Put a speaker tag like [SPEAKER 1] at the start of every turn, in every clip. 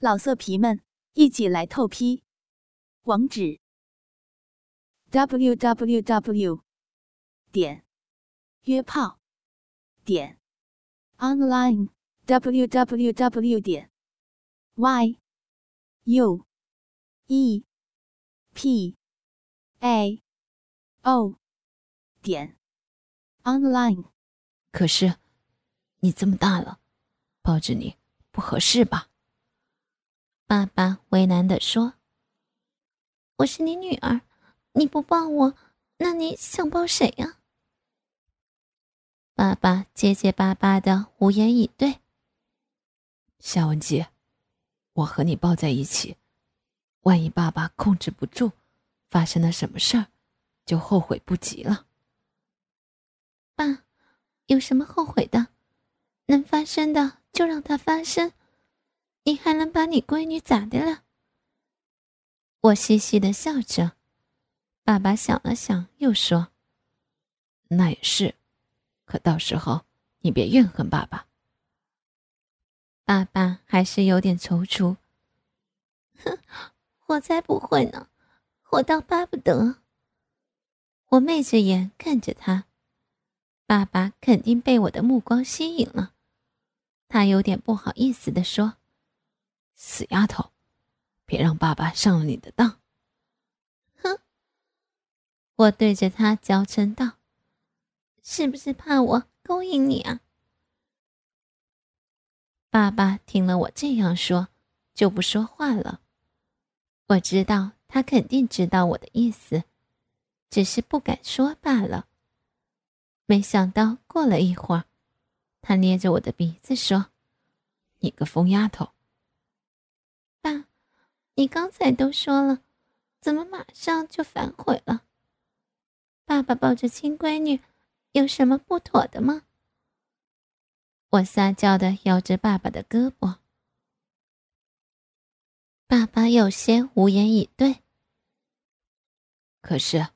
[SPEAKER 1] 老色皮们，一起来透批！网址：w w w 点约炮点 online w w w 点 y u e p a o 点 online。
[SPEAKER 2] 可是，你这么大了，抱着你不合适吧？
[SPEAKER 3] 爸爸为难地说：“我是你女儿，你不抱我，那你想抱谁呀？”爸爸结结巴巴的无言以对。
[SPEAKER 2] 夏文姬，我和你抱在一起，万一爸爸控制不住，发生了什么事儿，就后悔不及了。
[SPEAKER 3] 爸，有什么后悔的？能发生的就让它发生。你还能把你闺女咋的了？我嘻嘻的笑着。爸爸想了想，又说：“
[SPEAKER 2] 那也是，可到时候你别怨恨爸爸。”
[SPEAKER 3] 爸爸还是有点踌躇。哼，我才不会呢，我倒巴不得。我媚着眼看着他，爸爸肯定被我的目光吸引了。他有点不好意思的说。
[SPEAKER 2] 死丫头，别让爸爸上了你的当！
[SPEAKER 3] 哼！我对着他娇嗔道：“是不是怕我勾引你啊？”爸爸听了我这样说，就不说话了。我知道他肯定知道我的意思，只是不敢说罢了。没想到过了一会儿，他捏着我的鼻子说：“
[SPEAKER 2] 你个疯丫头！”
[SPEAKER 3] 你刚才都说了，怎么马上就反悔了？爸爸抱着亲闺女，有什么不妥的吗？我撒娇的摇着爸爸的胳膊，爸爸有些无言以对。
[SPEAKER 2] 可是，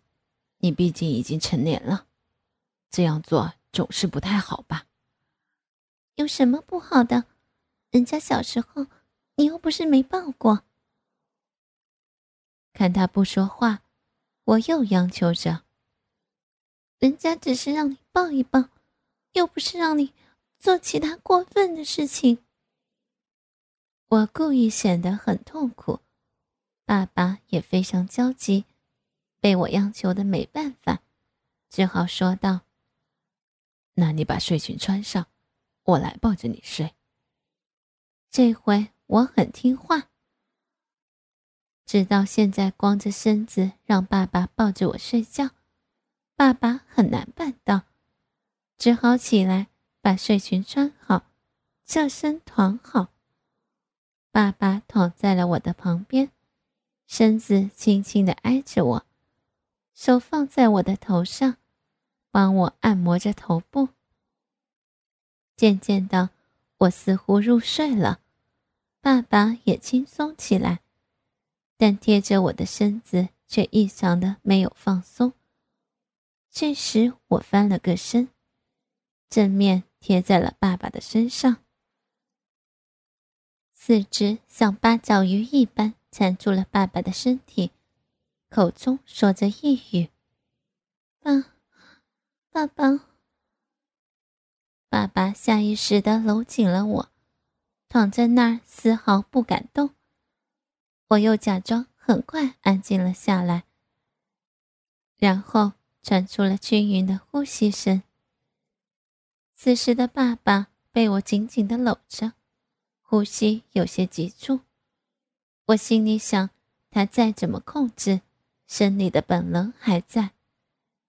[SPEAKER 2] 你毕竟已经成年了，这样做总是不太好吧？
[SPEAKER 3] 有什么不好的？人家小时候。你又不是没抱过。看他不说话，我又央求着：“人家只是让你抱一抱，又不是让你做其他过分的事情。”我故意显得很痛苦，爸爸也非常焦急，被我央求的没办法，只好说道：“
[SPEAKER 2] 那你把睡裙穿上，我来抱着你睡。”
[SPEAKER 3] 这回。我很听话，直到现在光着身子让爸爸抱着我睡觉，爸爸很难办到，只好起来把睡裙穿好，侧身躺好。爸爸躺在了我的旁边，身子轻轻的挨着我，手放在我的头上，帮我按摩着头部。渐渐的，我似乎入睡了。爸爸也轻松起来，但贴着我的身子却异常的没有放松。这时我翻了个身，正面贴在了爸爸的身上，四肢像八爪鱼一般缠住了爸爸的身体，口中说着呓语：“爸，爸爸。”爸爸下意识的搂紧了我。躺在那儿，丝毫不敢动。我又假装很快安静了下来，然后传出了均匀的呼吸声。此时的爸爸被我紧紧的搂着，呼吸有些急促。我心里想，他再怎么控制，生理的本能还在。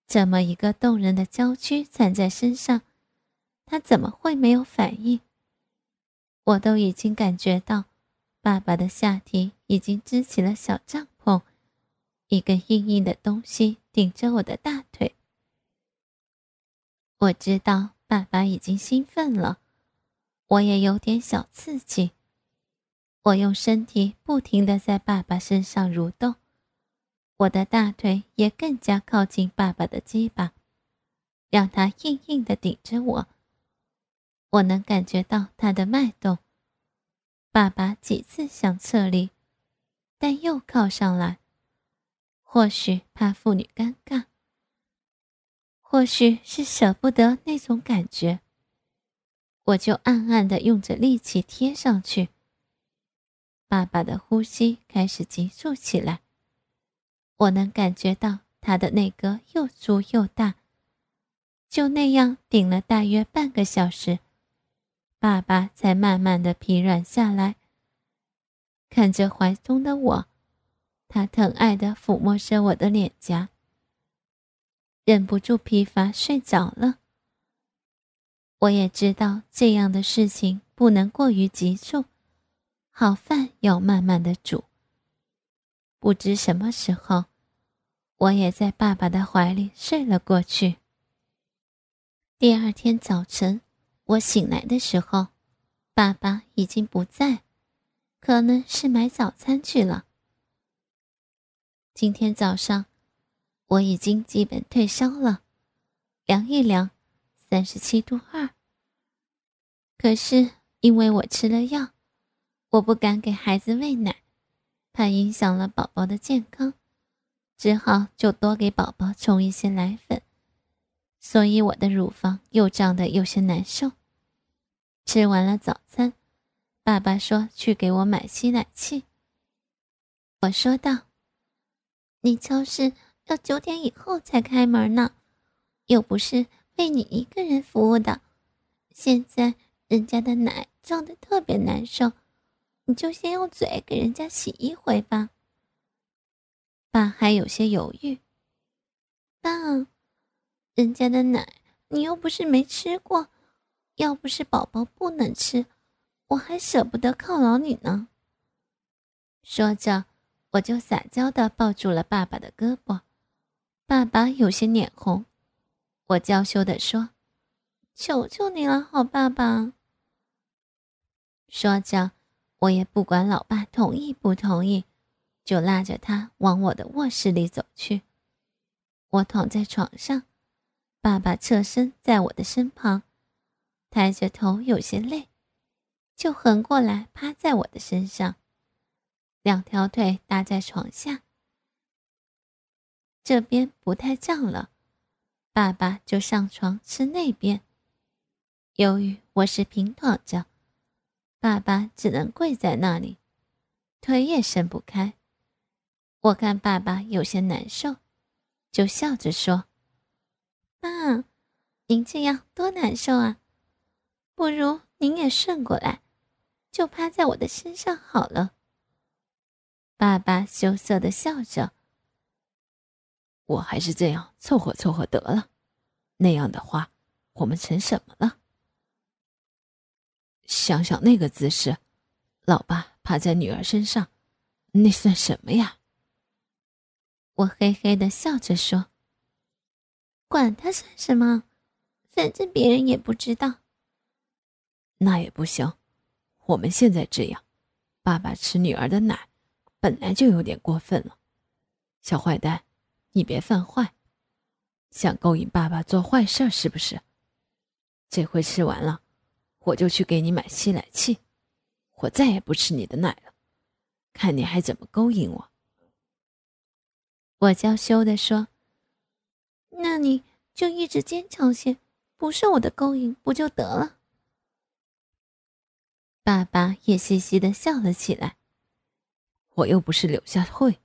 [SPEAKER 3] 这么一个动人的娇躯缠在身上，他怎么会没有反应？我都已经感觉到，爸爸的下体已经支起了小帐篷，一个硬硬的东西顶着我的大腿。我知道爸爸已经兴奋了，我也有点小刺激。我用身体不停地在爸爸身上蠕动，我的大腿也更加靠近爸爸的鸡巴，让他硬硬地顶着我。我能感觉到他的脉动，爸爸几次想撤离，但又靠上来。或许怕父女尴尬，或许是舍不得那种感觉，我就暗暗的用着力气贴上去。爸爸的呼吸开始急促起来，我能感觉到他的那个又粗又大。就那样顶了大约半个小时，爸爸才慢慢的疲软下来。看着怀中的我，他疼爱的抚摸着我的脸颊，忍不住疲乏睡着了。我也知道这样的事情不能过于急促，好饭要慢慢的煮。不知什么时候，我也在爸爸的怀里睡了过去。第二天早晨，我醒来的时候，爸爸已经不在，可能是买早餐去了。今天早上，我已经基本退烧了，量一量，三十七度二。可是因为我吃了药，我不敢给孩子喂奶，怕影响了宝宝的健康，只好就多给宝宝冲一些奶粉。所以我的乳房又胀得有些难受。吃完了早餐，爸爸说去给我买吸奶器。我说道：“你超市要九点以后才开门呢，又不是为你一个人服务的。现在人家的奶胀得特别难受，你就先用嘴给人家洗一回吧。”爸还有些犹豫。爸。人家的奶，你又不是没吃过。要不是宝宝不能吃，我还舍不得犒劳你呢。说着，我就撒娇的抱住了爸爸的胳膊。爸爸有些脸红，我娇羞的说：“求求你了，好爸爸。”说着，我也不管老爸同意不同意，就拉着他往我的卧室里走去。我躺在床上。爸爸侧身在我的身旁，抬着头有些累，就横过来趴在我的身上，两条腿搭在床下。这边不太胀了，爸爸就上床吃那边。由于我是平躺着，爸爸只能跪在那里，腿也伸不开。我看爸爸有些难受，就笑着说。妈，您这样多难受啊！不如您也顺过来，就趴在我的身上好了。爸爸羞涩的笑着。
[SPEAKER 2] 我还是这样凑合凑合得了，那样的话，我们成什么了？想想那个姿势，老爸趴在女儿身上，那算什么呀？
[SPEAKER 3] 我嘿嘿的笑着说。管他算什么，反正别人也不知道。
[SPEAKER 2] 那也不行，我们现在这样，爸爸吃女儿的奶，本来就有点过分了。小坏蛋，你别犯坏，想勾引爸爸做坏事是不是？这回吃完了，我就去给你买吸奶器，我再也不吃你的奶了，看你还怎么勾引我。
[SPEAKER 3] 我娇羞的说。那你就一直坚强些，不受我的勾引不就得了？爸爸也嘻嘻的笑了起来。
[SPEAKER 2] 我又不是柳下惠，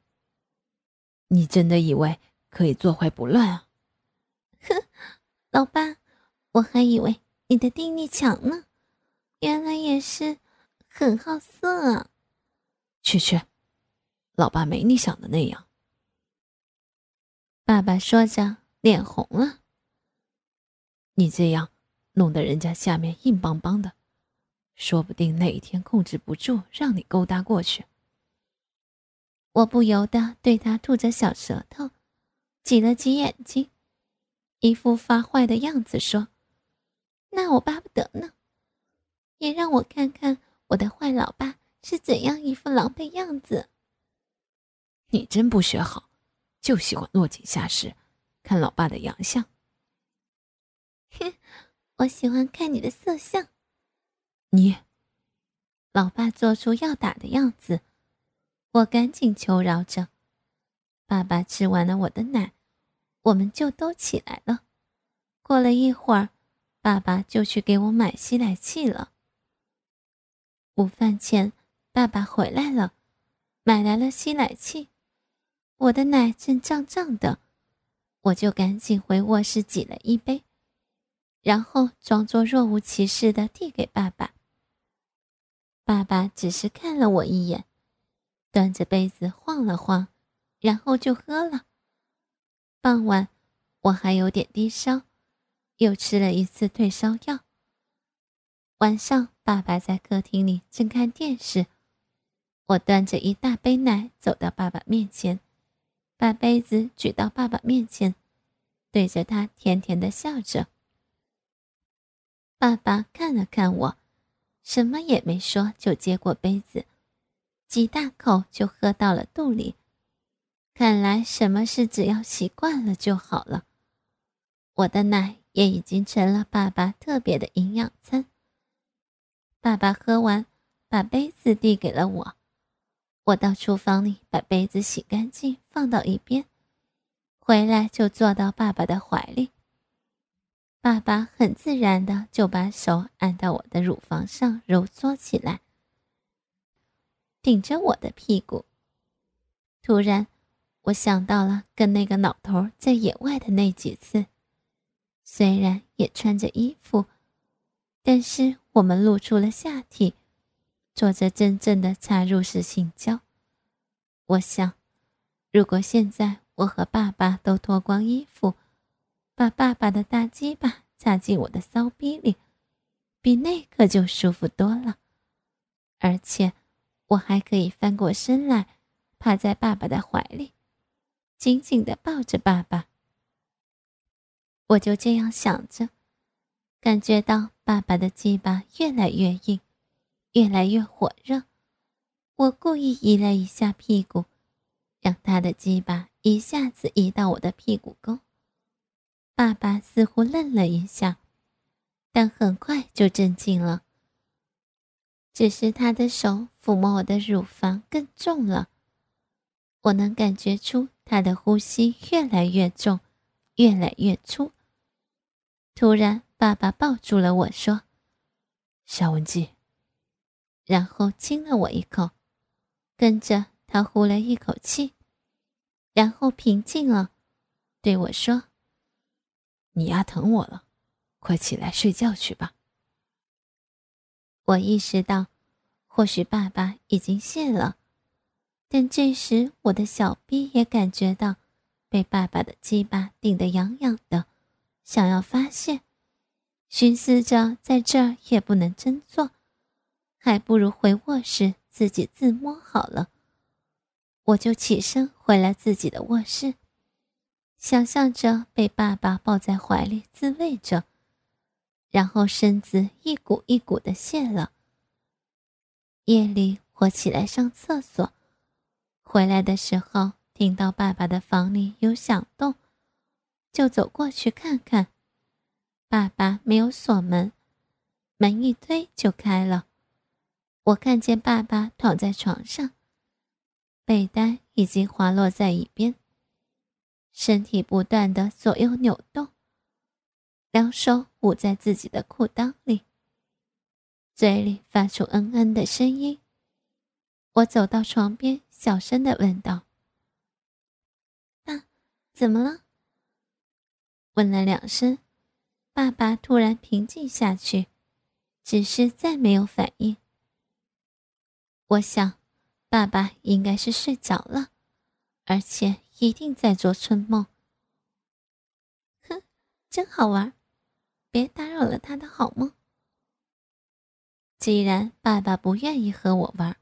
[SPEAKER 2] 你真的以为可以坐怀不乱啊？
[SPEAKER 3] 哼，老爸，我还以为你的定力强呢，原来也是很好色啊！
[SPEAKER 2] 去去，老爸没你想的那样。
[SPEAKER 3] 爸爸说着。脸红了，
[SPEAKER 2] 你这样弄得人家下面硬邦邦的，说不定哪一天控制不住让你勾搭过去。
[SPEAKER 3] 我不由得对他吐着小舌头，挤了挤眼睛，一副发坏的样子，说：“那我巴不得呢，也让我看看我的坏老爸是怎样一副狼狈样子。”
[SPEAKER 2] 你真不学好，就喜欢落井下石。看老爸的洋相，
[SPEAKER 3] 哼，我喜欢看你的色相。
[SPEAKER 2] 你，
[SPEAKER 3] 老爸做出要打的样子，我赶紧求饶着。爸爸吃完了我的奶，我们就都起来了。过了一会儿，爸爸就去给我买吸奶器了。午饭前，爸爸回来了，买来了吸奶器。我的奶正胀胀的，我就赶紧回卧室挤了一杯，然后装作若无其事的递给爸爸。爸爸只是看了我一眼，端着杯子晃了晃，然后就喝了。傍晚，我还有点低烧，又吃了一次退烧药。晚上，爸爸在客厅里正看电视，我端着一大杯奶走到爸爸面前，把杯子举到爸爸面前，对着他甜甜的笑着。爸爸看了看我。什么也没说，就接过杯子，几大口就喝到了肚里。看来什么事只要习惯了就好了。我的奶也已经成了爸爸特别的营养餐。爸爸喝完，把杯子递给了我。我到厨房里把杯子洗干净，放到一边，回来就坐到爸爸的怀里。爸爸很自然的就把手按到我的乳房上揉搓起来，顶着我的屁股。突然，我想到了跟那个老头在野外的那几次，虽然也穿着衣服，但是我们露出了下体，做着真正的插入式性交。我想，如果现在我和爸爸都脱光衣服。把爸爸的大鸡巴插进我的骚逼里，比那可就舒服多了。而且，我还可以翻过身来，趴在爸爸的怀里，紧紧的抱着爸爸。我就这样想着，感觉到爸爸的鸡巴越来越硬，越来越火热。我故意移了一下屁股，让他的鸡巴一下子移到我的屁股沟。爸爸似乎愣了一下，但很快就镇静了。只是他的手抚摸我的乳房更重了，我能感觉出他的呼吸越来越重，越来越粗。突然，爸爸抱住了我说：“
[SPEAKER 2] 夏文姬。”
[SPEAKER 3] 然后亲了我一口，跟着他呼了一口气，然后平静了，对我说。
[SPEAKER 2] 你丫疼我了，快起来睡觉去吧。
[SPEAKER 3] 我意识到，或许爸爸已经谢了，但这时我的小臂也感觉到被爸爸的鸡巴顶得痒痒的，想要发泄。寻思着在这儿也不能真做，还不如回卧室自己自摸好了。我就起身回了自己的卧室。想象着被爸爸抱在怀里自慰着，然后身子一股一股的泄了。夜里我起来上厕所，回来的时候听到爸爸的房里有响动，就走过去看看。爸爸没有锁门，门一推就开了。我看见爸爸躺在床上，被单已经滑落在一边。身体不断的左右扭动，两手捂在自己的裤裆里，嘴里发出嗯嗯的声音。我走到床边，小声的问道：“爸，怎么了？”问了两声，爸爸突然平静下去，只是再没有反应。我想，爸爸应该是睡着了，而且。一定在做春梦。哼，真好玩，别打扰了他的好梦。既然爸爸不愿意和我玩，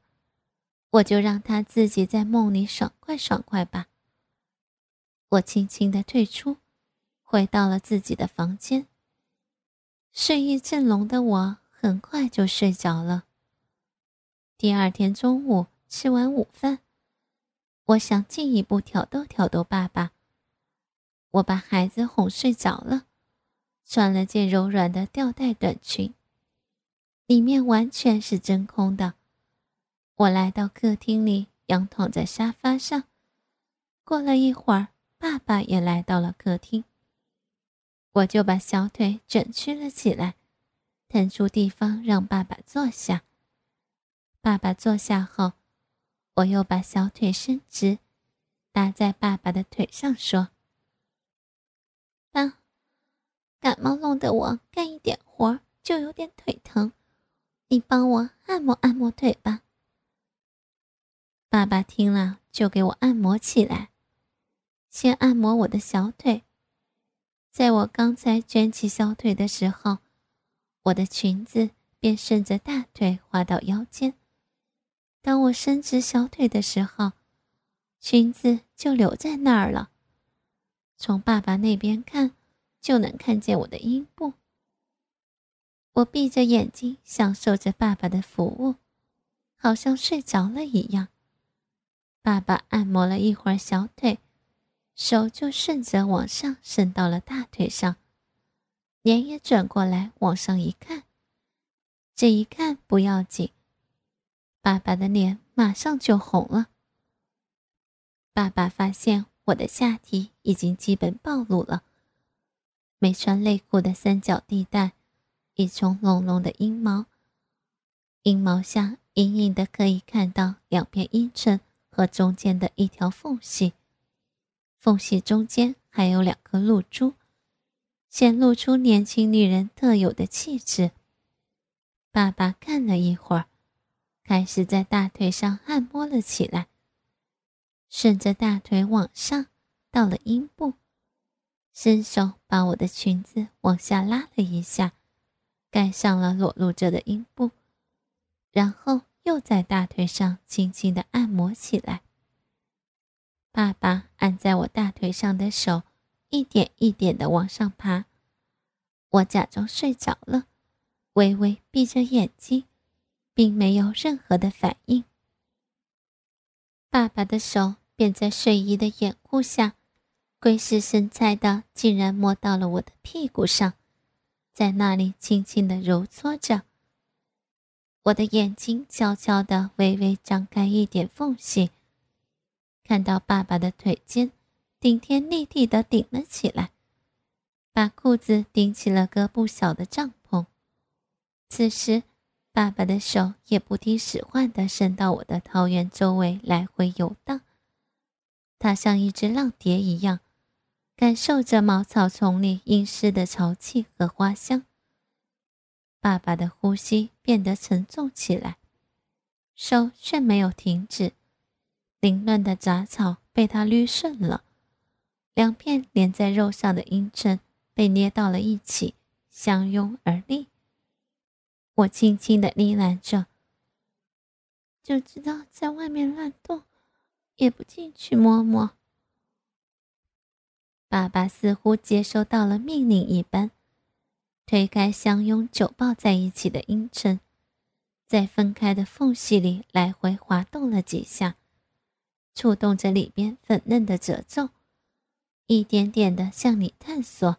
[SPEAKER 3] 我就让他自己在梦里爽快爽快吧。我轻轻的退出，回到了自己的房间。睡意正浓的我很快就睡着了。第二天中午吃完午饭。我想进一步挑逗挑逗爸爸。我把孩子哄睡着了，穿了件柔软的吊带短裙，里面完全是真空的。我来到客厅里，仰躺在沙发上。过了一会儿，爸爸也来到了客厅。我就把小腿卷曲了起来，腾出地方让爸爸坐下。爸爸坐下后，我又把小腿伸直，搭在爸爸的腿上，说：“爸，感冒弄得我干一点活就有点腿疼，你帮我按摩按摩腿吧。”爸爸听了，就给我按摩起来，先按摩我的小腿。在我刚才卷起小腿的时候，我的裙子便顺着大腿滑到腰间。当我伸直小腿的时候，裙子就留在那儿了。从爸爸那边看，就能看见我的阴部。我闭着眼睛享受着爸爸的服务，好像睡着了一样。爸爸按摩了一会儿小腿。手就顺着往上伸到了大腿上，脸也转过来往上一看。这一看不要紧，爸爸的脸马上就红了。爸爸发现我的下体已经基本暴露了，没穿内裤的三角地带，一丛浓浓的阴毛，阴毛下隐隐的可以看到两片阴唇和中间的一条缝隙。缝隙中间还有两颗露珠，显露出年轻女人特有的气质。爸爸看了一会儿，开始在大腿上按摩了起来，顺着大腿往上到了阴部，伸手把我的裙子往下拉了一下，盖上了裸露着的阴部，然后又在大腿上轻轻的按摩起来。爸爸按在我大腿上的手，一点一点的往上爬。我假装睡着了，微微闭着眼睛，并没有任何的反应。爸爸的手便在睡衣的掩护下，鬼使神差的竟然摸到了我的屁股上，在那里轻轻的揉搓着。我的眼睛悄悄的微微张开一点缝隙。看到爸爸的腿尖顶天立地的顶了起来，把裤子顶起了个不小的帐篷。此时，爸爸的手也不听使唤的伸到我的桃园周围来回游荡，他像一只浪蝶一样，感受着茅草丛里阴湿的潮气和花香。爸爸的呼吸变得沉重起来，手却没有停止。凌乱的杂草被他捋顺了，两片连在肉上的阴唇被捏到了一起，相拥而立。我轻轻的呢喃着，就知道在外面乱动，也不进去摸摸。爸爸似乎接收到了命令一般，推开相拥久抱在一起的阴唇，在分开的缝隙里来回滑动了几下。触动着里边粉嫩的褶皱，一点点的向你探索。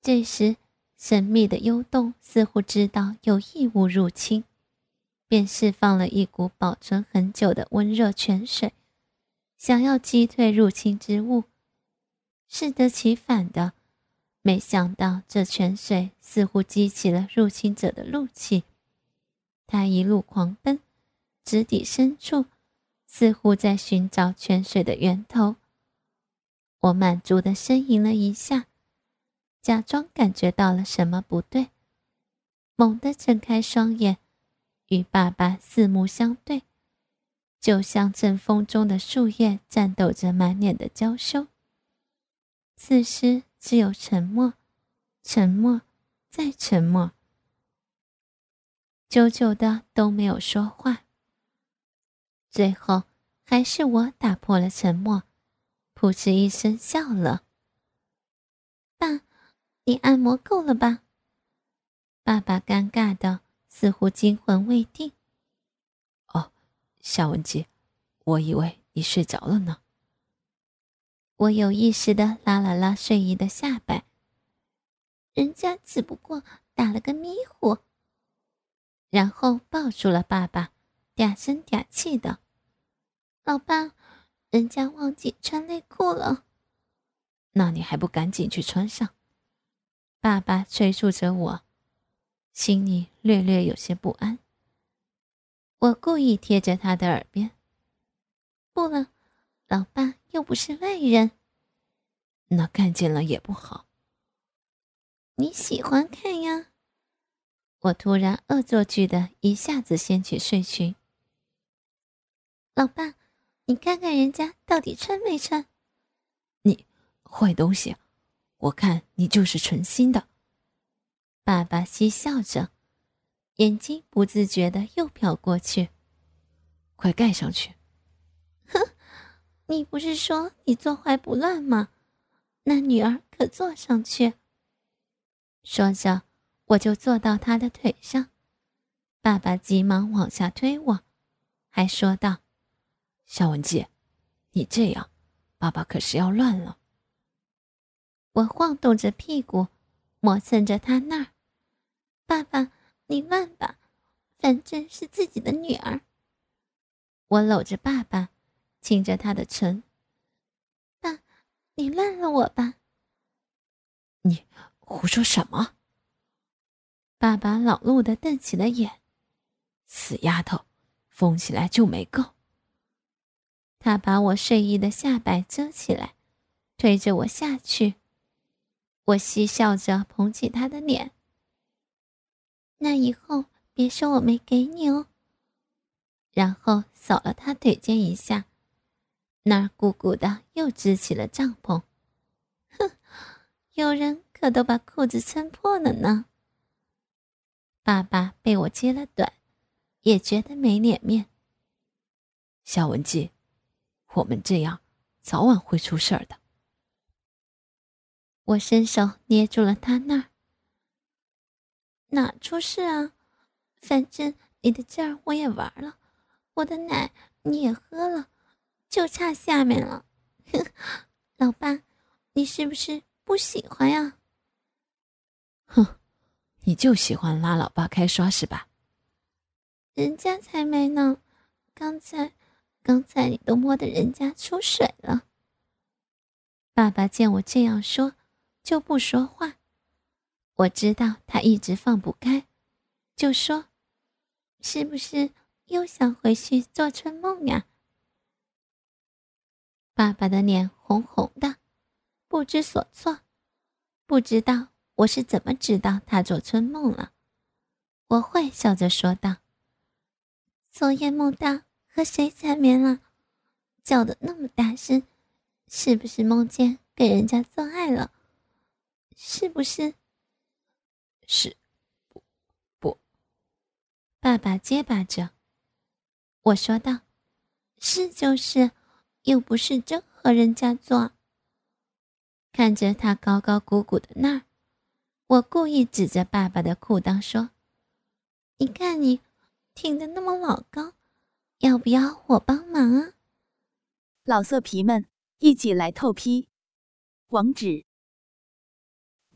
[SPEAKER 3] 这时，神秘的幽洞似乎知道有异物入侵，便释放了一股保存很久的温热泉水，想要击退入侵之物。适得其反的，没想到这泉水似乎激起了入侵者的怒气，他一路狂奔，直抵深处。似乎在寻找泉水的源头。我满足的呻吟了一下，假装感觉到了什么不对，猛地睁开双眼，与爸爸四目相对，就像阵风中的树叶颤抖着满脸的娇羞。此时只有沉默，沉默，再沉默，久久的都没有说话。最后，还是我打破了沉默，噗嗤一声笑了。爸，你按摩够了吧？爸爸尴尬的，似乎惊魂未定。
[SPEAKER 2] 哦，夏文姬，我以为你睡着了呢。
[SPEAKER 3] 我有意识的拉了拉睡衣的下摆。人家只不过打了个迷糊。然后抱住了爸爸。嗲声嗲气的：“老爸，人家忘记穿内裤了。”
[SPEAKER 2] 那你还不赶紧去穿上？爸爸催促着我，心里略略有些不安。
[SPEAKER 3] 我故意贴着他的耳边：“不了，老爸又不是外人，
[SPEAKER 2] 那看见了也不好。
[SPEAKER 3] 你喜欢看呀？”我突然恶作剧的一下子掀起睡裙。老爸，你看看人家到底穿没穿？
[SPEAKER 2] 你。坏东西，我看你就是存心的。
[SPEAKER 3] 爸爸嬉笑着，眼睛不自觉的又瞟过去。
[SPEAKER 2] 快盖上去！
[SPEAKER 3] 哼，你不是说你坐怀不乱吗？那女儿可坐上去。说着，我就坐到他的腿上。爸爸急忙往下推我，还说道：“
[SPEAKER 2] 肖文姬，你这样，爸爸可是要乱了。”
[SPEAKER 3] 我晃动着屁股，磨蹭着他那儿。爸爸，你乱吧，反正是自己的女儿。我搂着爸爸，亲着他的唇。爸，你乱了我吧？
[SPEAKER 2] 你胡说什么？
[SPEAKER 3] 爸爸恼怒的瞪起了眼。
[SPEAKER 2] 死丫头，疯起来就没够。
[SPEAKER 3] 他把我睡衣的下摆遮起来，推着我下去。我嬉笑着捧起他的脸，那以后别说我没给你哦。然后扫了他腿间一下，那儿鼓鼓的又支起了帐篷。哼，有人可都把裤子撑破了呢。爸爸被我揭了短，也觉得没脸面。
[SPEAKER 2] 夏文姬，我们这样早晚会出事儿的。
[SPEAKER 3] 我伸手捏住了他那儿，哪出事啊？反正你的劲儿我也玩了，我的奶你也喝了，就差下面了。哼，老爸，你是不是不喜欢呀？
[SPEAKER 2] 哼，你就喜欢拉老爸开刷是吧？
[SPEAKER 3] 人家才没呢，刚才，刚才你都摸得人家出水了。爸爸见我这样说。就不说话，我知道他一直放不开，就说：“是不是又想回去做春梦呀？”爸爸的脸红红的，不知所措，不知道我是怎么知道他做春梦了。我坏笑着说道：“昨夜梦到和谁缠绵了，叫的那么大声，是不是梦见给人家做爱了？”是不是？
[SPEAKER 2] 是，不，不。
[SPEAKER 3] 爸爸结巴着。我说道：“是就是，又不是真和人家做。”看着他高高鼓鼓的那儿，我故意指着爸爸的裤裆说：“你看你，挺的那么老高，要不要我帮忙啊？”
[SPEAKER 1] 老色皮们，一起来透批，网址。